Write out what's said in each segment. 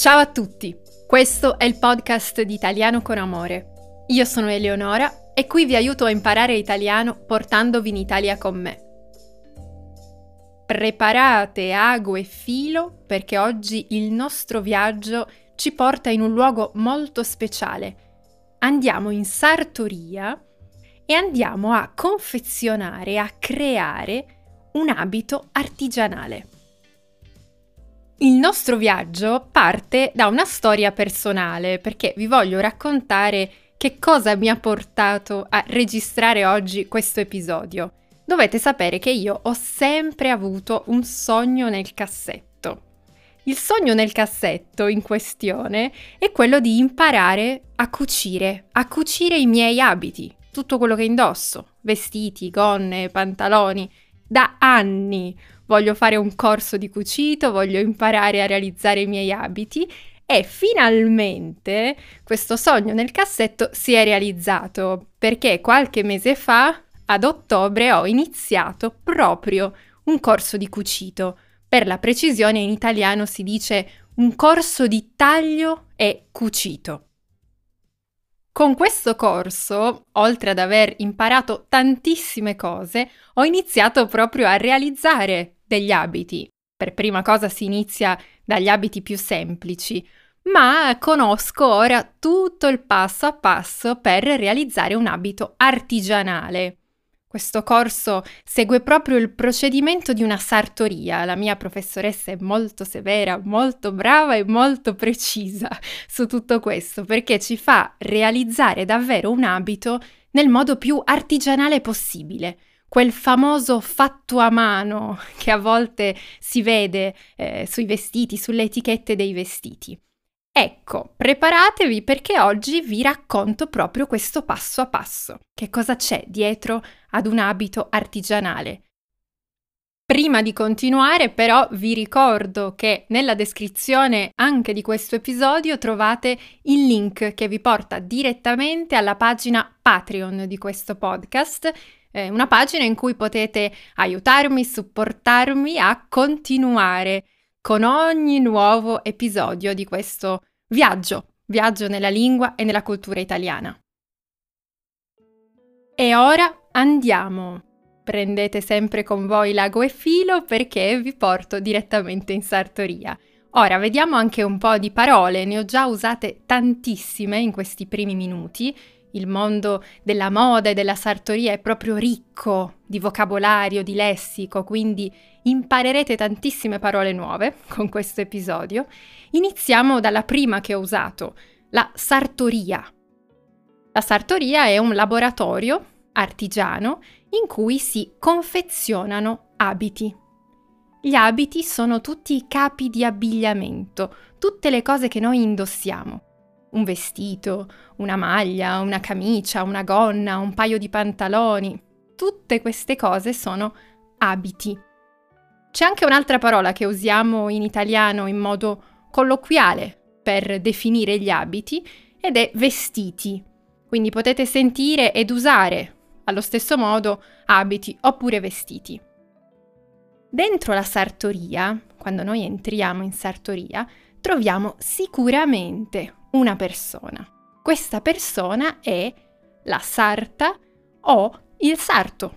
Ciao a tutti, questo è il podcast di Italiano con Amore. Io sono Eleonora e qui vi aiuto a imparare italiano portandovi in Italia con me. Preparate ago e filo perché oggi il nostro viaggio ci porta in un luogo molto speciale. Andiamo in sartoria e andiamo a confezionare, a creare un abito artigianale. Il nostro viaggio parte da una storia personale perché vi voglio raccontare che cosa mi ha portato a registrare oggi questo episodio. Dovete sapere che io ho sempre avuto un sogno nel cassetto. Il sogno nel cassetto in questione è quello di imparare a cucire, a cucire i miei abiti, tutto quello che indosso, vestiti, gonne, pantaloni, da anni voglio fare un corso di cucito, voglio imparare a realizzare i miei abiti e finalmente questo sogno nel cassetto si è realizzato perché qualche mese fa, ad ottobre, ho iniziato proprio un corso di cucito. Per la precisione in italiano si dice un corso di taglio e cucito. Con questo corso, oltre ad aver imparato tantissime cose, ho iniziato proprio a realizzare degli abiti. Per prima cosa si inizia dagli abiti più semplici, ma conosco ora tutto il passo a passo per realizzare un abito artigianale. Questo corso segue proprio il procedimento di una sartoria. La mia professoressa è molto severa, molto brava e molto precisa su tutto questo perché ci fa realizzare davvero un abito nel modo più artigianale possibile quel famoso fatto a mano che a volte si vede eh, sui vestiti, sulle etichette dei vestiti. Ecco, preparatevi perché oggi vi racconto proprio questo passo a passo. Che cosa c'è dietro ad un abito artigianale? Prima di continuare però vi ricordo che nella descrizione anche di questo episodio trovate il link che vi porta direttamente alla pagina Patreon di questo podcast eh, una pagina in cui potete aiutarmi, supportarmi a continuare con ogni nuovo episodio di questo viaggio, viaggio nella lingua e nella cultura italiana. E ora andiamo. Prendete sempre con voi l'ago e filo perché vi porto direttamente in sartoria. Ora vediamo anche un po' di parole, ne ho già usate tantissime in questi primi minuti il mondo della moda e della sartoria è proprio ricco di vocabolario, di lessico, quindi imparerete tantissime parole nuove con questo episodio. Iniziamo dalla prima che ho usato, la sartoria. La sartoria è un laboratorio artigiano in cui si confezionano abiti. Gli abiti sono tutti i capi di abbigliamento, tutte le cose che noi indossiamo un vestito, una maglia, una camicia, una gonna, un paio di pantaloni. Tutte queste cose sono abiti. C'è anche un'altra parola che usiamo in italiano in modo colloquiale per definire gli abiti ed è vestiti. Quindi potete sentire ed usare allo stesso modo abiti oppure vestiti. Dentro la sartoria, quando noi entriamo in sartoria, troviamo sicuramente una persona. Questa persona è la sarta o il sarto,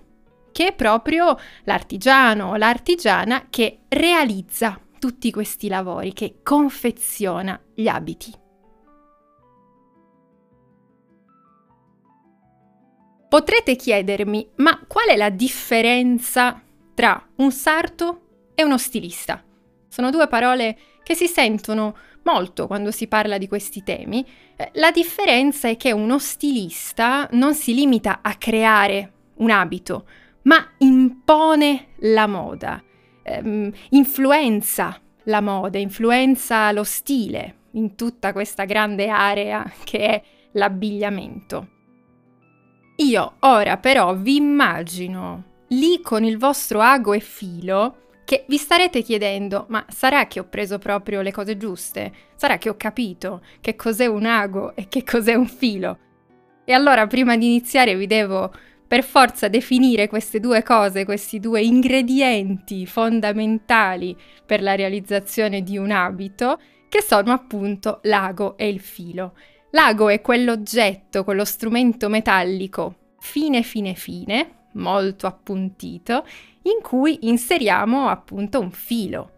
che è proprio l'artigiano o l'artigiana che realizza tutti questi lavori, che confeziona gli abiti. Potrete chiedermi, ma qual è la differenza tra un sarto e uno stilista? Sono due parole che si sentono molto quando si parla di questi temi. Eh, la differenza è che uno stilista non si limita a creare un abito, ma impone la moda, ehm, influenza la moda, influenza lo stile in tutta questa grande area che è l'abbigliamento. Io ora però vi immagino lì con il vostro ago e filo che vi starete chiedendo, ma sarà che ho preso proprio le cose giuste? Sarà che ho capito che cos'è un ago e che cos'è un filo? E allora prima di iniziare vi devo per forza definire queste due cose, questi due ingredienti fondamentali per la realizzazione di un abito, che sono appunto l'ago e il filo. L'ago è quell'oggetto, quello strumento metallico fine fine fine, molto appuntito, in cui inseriamo appunto un filo.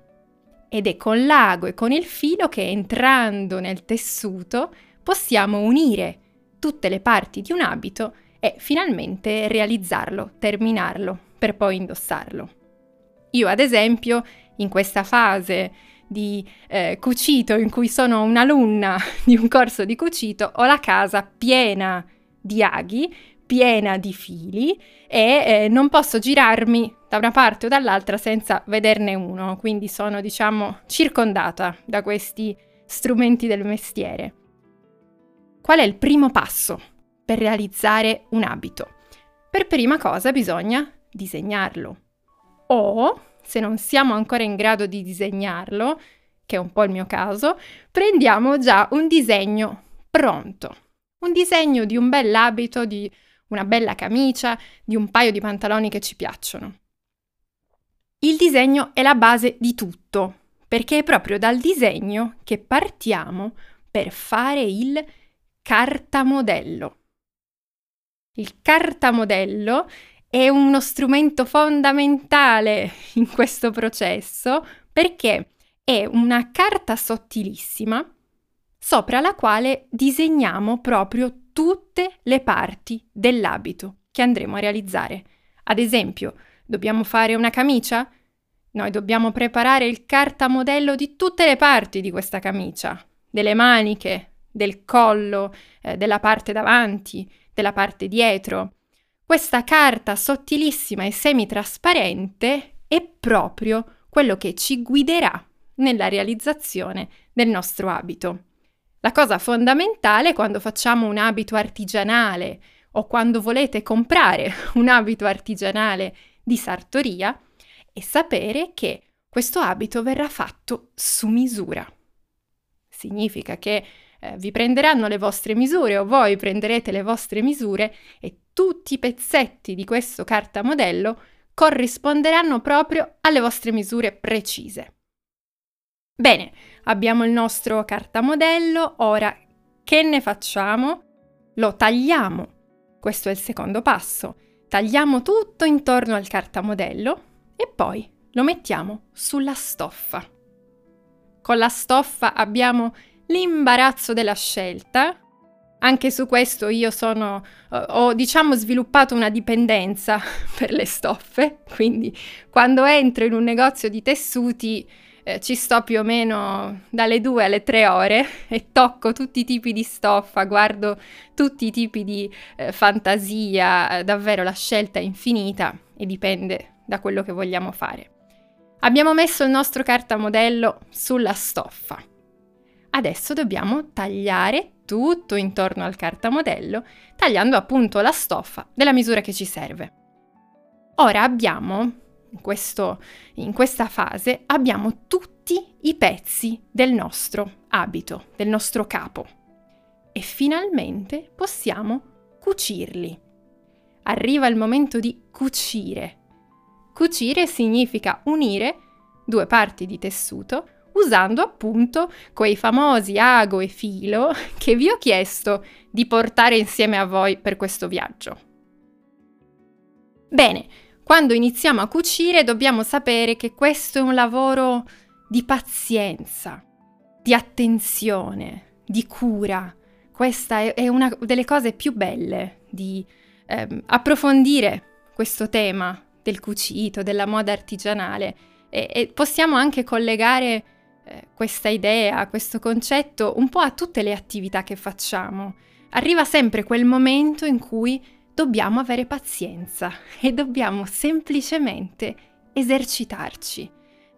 Ed è con l'ago e con il filo che entrando nel tessuto possiamo unire tutte le parti di un abito e finalmente realizzarlo, terminarlo, per poi indossarlo. Io ad esempio in questa fase di eh, cucito in cui sono un'alunna di un corso di cucito ho la casa piena di aghi, piena di fili e eh, non posso girarmi da una parte o dall'altra senza vederne uno, quindi sono diciamo circondata da questi strumenti del mestiere. Qual è il primo passo per realizzare un abito? Per prima cosa bisogna disegnarlo. O, se non siamo ancora in grado di disegnarlo, che è un po' il mio caso, prendiamo già un disegno pronto. Un disegno di un bell'abito, di una bella camicia, di un paio di pantaloni che ci piacciono. Il disegno è la base di tutto, perché è proprio dal disegno che partiamo per fare il cartamodello. Il cartamodello è uno strumento fondamentale in questo processo perché è una carta sottilissima sopra la quale disegniamo proprio tutte le parti dell'abito che andremo a realizzare. Ad esempio, dobbiamo fare una camicia? Noi dobbiamo preparare il cartamodello di tutte le parti di questa camicia, delle maniche, del collo, eh, della parte davanti, della parte dietro. Questa carta sottilissima e semitrasparente è proprio quello che ci guiderà nella realizzazione del nostro abito. La cosa fondamentale quando facciamo un abito artigianale o quando volete comprare un abito artigianale di sartoria è sapere che questo abito verrà fatto su misura. Significa che eh, vi prenderanno le vostre misure o voi prenderete le vostre misure e tutti i pezzetti di questo cartamodello corrisponderanno proprio alle vostre misure precise. Bene, abbiamo il nostro cartamodello, ora che ne facciamo? Lo tagliamo. Questo è il secondo passo. Tagliamo tutto intorno al cartamodello e poi lo mettiamo sulla stoffa. Con la stoffa abbiamo l'imbarazzo della scelta. Anche su questo io sono, uh, ho diciamo sviluppato una dipendenza per le stoffe, quindi quando entro in un negozio di tessuti eh, ci sto più o meno dalle due alle tre ore e tocco tutti i tipi di stoffa, guardo tutti i tipi di eh, fantasia, eh, davvero la scelta è infinita e dipende da quello che vogliamo fare. Abbiamo messo il nostro cartamodello sulla stoffa. Adesso dobbiamo tagliare tutto intorno al cartamodello, tagliando appunto la stoffa della misura che ci serve. Ora abbiamo, in, questo, in questa fase, abbiamo tutti i pezzi del nostro abito, del nostro capo. E finalmente possiamo cucirli. Arriva il momento di cucire. Cucire significa unire due parti di tessuto usando appunto quei famosi ago e filo che vi ho chiesto di portare insieme a voi per questo viaggio. Bene, quando iniziamo a cucire dobbiamo sapere che questo è un lavoro di pazienza, di attenzione, di cura. Questa è, una delle cose più belle di eh, approfondire questo tema del cucito, della moda artigianale e, e possiamo anche collegare eh, questa idea, questo concetto un po' a tutte le attività che facciamo. Arriva sempre quel momento in cui dobbiamo avere pazienza e dobbiamo semplicemente esercitarci,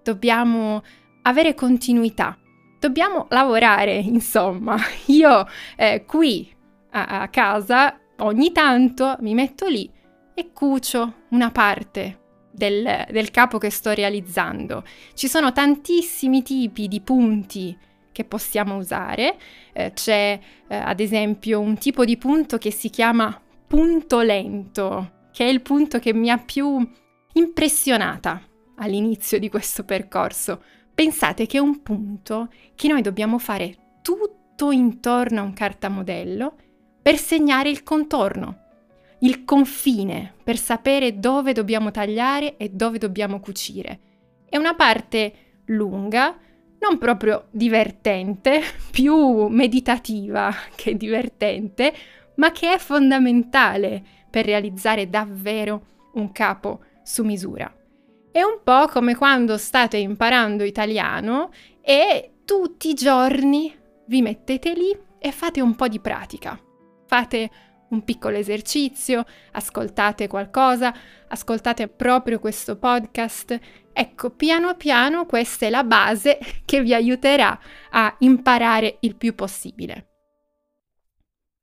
dobbiamo avere continuità, dobbiamo lavorare, insomma. Io eh, qui a, a casa ogni tanto mi metto lì e cucio una parte del, del capo che sto realizzando. Ci sono tantissimi tipi di punti che possiamo usare. Eh, c'è eh, ad esempio un tipo di punto che si chiama punto lento, che è il punto che mi ha più impressionata all'inizio di questo percorso. Pensate che è un punto che noi dobbiamo fare tutto intorno a un cartamodello per segnare il contorno, il confine, per sapere dove dobbiamo tagliare e dove dobbiamo cucire. È una parte lunga, non proprio divertente, più meditativa che divertente, ma che è fondamentale per realizzare davvero un capo su misura. È un po' come quando state imparando italiano e tutti i giorni vi mettete lì e fate un po' di pratica. Fate un piccolo esercizio, ascoltate qualcosa, ascoltate proprio questo podcast. Ecco, piano piano questa è la base che vi aiuterà a imparare il più possibile.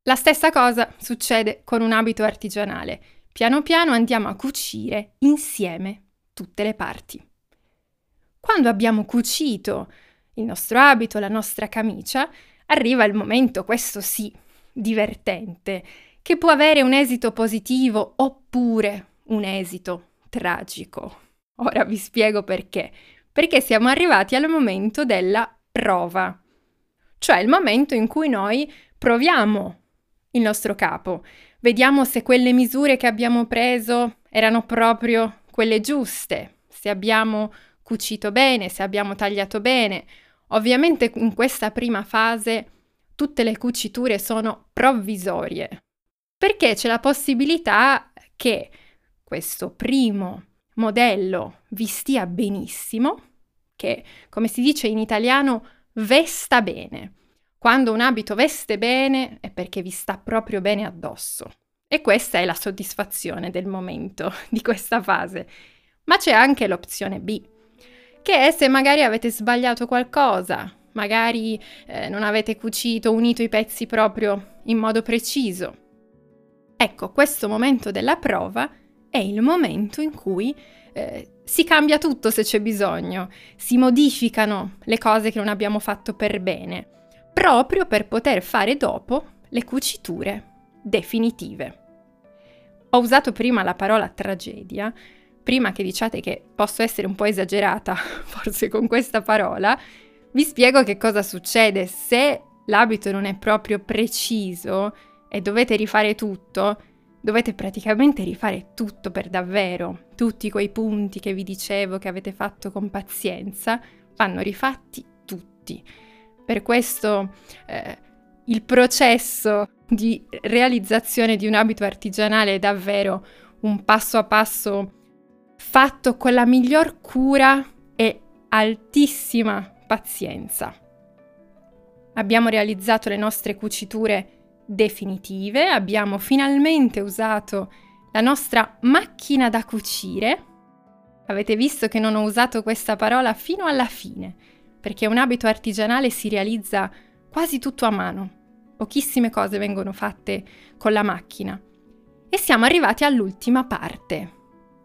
La stessa cosa succede con un abito artigianale. Piano piano andiamo a cucire insieme tutte le parti. Quando abbiamo cucito il nostro abito, la nostra camicia, arriva il momento, questo sì, divertente, che può avere un esito positivo oppure un esito tragico. Ora vi spiego perché. Perché siamo arrivati al momento della prova, cioè il momento in cui noi proviamo il nostro capo, vediamo se quelle misure che abbiamo preso erano proprio quelle giuste, se abbiamo cucito bene, se abbiamo tagliato bene. Ovviamente in questa prima fase tutte le cuciture sono provvisorie, perché c'è la possibilità che questo primo modello vi stia benissimo, che come si dice in italiano vesta bene. Quando un abito veste bene è perché vi sta proprio bene addosso. E questa è la soddisfazione del momento di questa fase. Ma c'è anche l'opzione B, che è se magari avete sbagliato qualcosa, magari eh, non avete cucito, unito i pezzi proprio in modo preciso. Ecco, questo momento della prova è il momento in cui eh, si cambia tutto se c'è bisogno, si modificano le cose che non abbiamo fatto per bene, proprio per poter fare dopo le cuciture definitive. Ho usato prima la parola tragedia, prima che diciate che posso essere un po' esagerata forse con questa parola, vi spiego che cosa succede se l'abito non è proprio preciso e dovete rifare tutto, dovete praticamente rifare tutto per davvero. Tutti quei punti che vi dicevo che avete fatto con pazienza vanno rifatti tutti. Per questo eh, il processo di realizzazione di un abito artigianale è davvero un passo a passo fatto con la miglior cura e altissima pazienza. Abbiamo realizzato le nostre cuciture definitive, abbiamo finalmente usato la nostra macchina da cucire. Avete visto che non ho usato questa parola fino alla fine, perché un abito artigianale si realizza quasi tutto a mano. Pochissime cose vengono fatte con la macchina. E siamo arrivati all'ultima parte,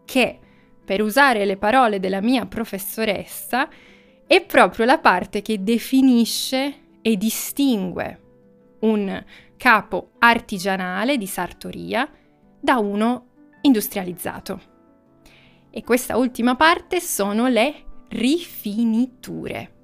che, per usare le parole della mia professoressa, è proprio la parte che definisce e distingue un capo artigianale di sartoria da uno industrializzato. E questa ultima parte sono le rifiniture.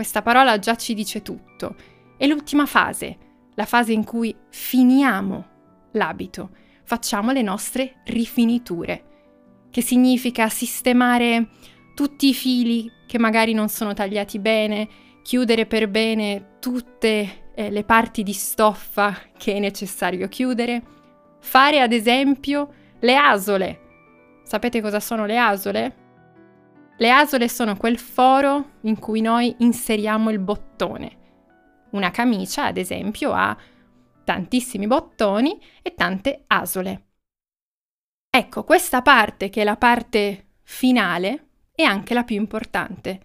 Questa parola già ci dice tutto. È l'ultima fase, la fase in cui finiamo l'abito, facciamo le nostre rifiniture, che significa sistemare tutti i fili che magari non sono tagliati bene, chiudere per bene tutte eh, le parti di stoffa che è necessario chiudere, fare ad esempio le asole. Sapete cosa sono le asole? Le asole sono quel foro in cui noi inseriamo il bottone. Una camicia, ad esempio, ha tantissimi bottoni e tante asole. Ecco, questa parte, che è la parte finale, è anche la più importante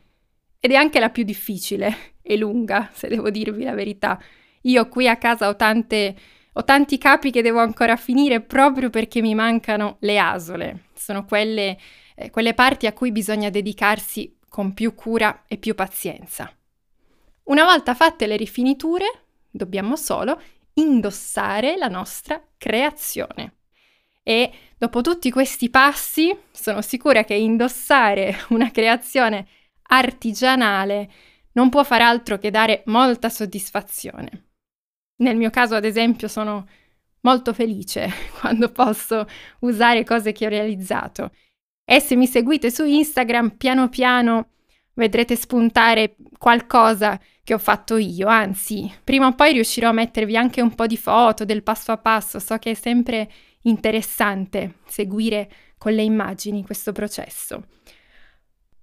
ed è anche la più difficile e lunga, se devo dirvi la verità. Io qui a casa ho, tante, ho tanti capi che devo ancora finire proprio perché mi mancano le asole. Sono quelle eh, quelle parti a cui bisogna dedicarsi con più cura e più pazienza. Una volta fatte le rifiniture, dobbiamo solo indossare la nostra creazione. E dopo tutti questi passi, sono sicura che indossare una creazione artigianale non può far altro che dare molta soddisfazione. Nel mio caso, ad esempio, sono molto felice quando posso usare cose che ho realizzato. E se mi seguite su Instagram, piano piano vedrete spuntare qualcosa che ho fatto io, anzi, prima o poi riuscirò a mettervi anche un po' di foto del passo a passo, so che è sempre interessante seguire con le immagini questo processo.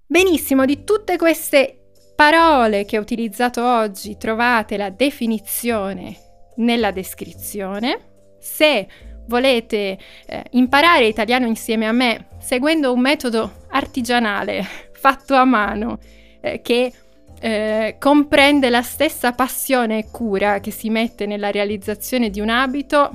Benissimo, di tutte queste parole che ho utilizzato oggi trovate la definizione nella descrizione. Se volete eh, imparare italiano insieme a me seguendo un metodo artigianale fatto a mano eh, che eh, comprende la stessa passione e cura che si mette nella realizzazione di un abito,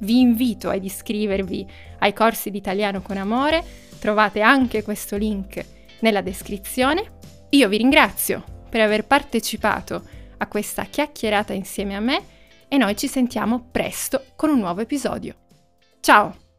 vi invito ad iscrivervi ai corsi di italiano con amore. Trovate anche questo link nella descrizione. Io vi ringrazio per aver partecipato a questa chiacchierata insieme a me e noi ci sentiamo presto con un nuovo episodio. Ciao!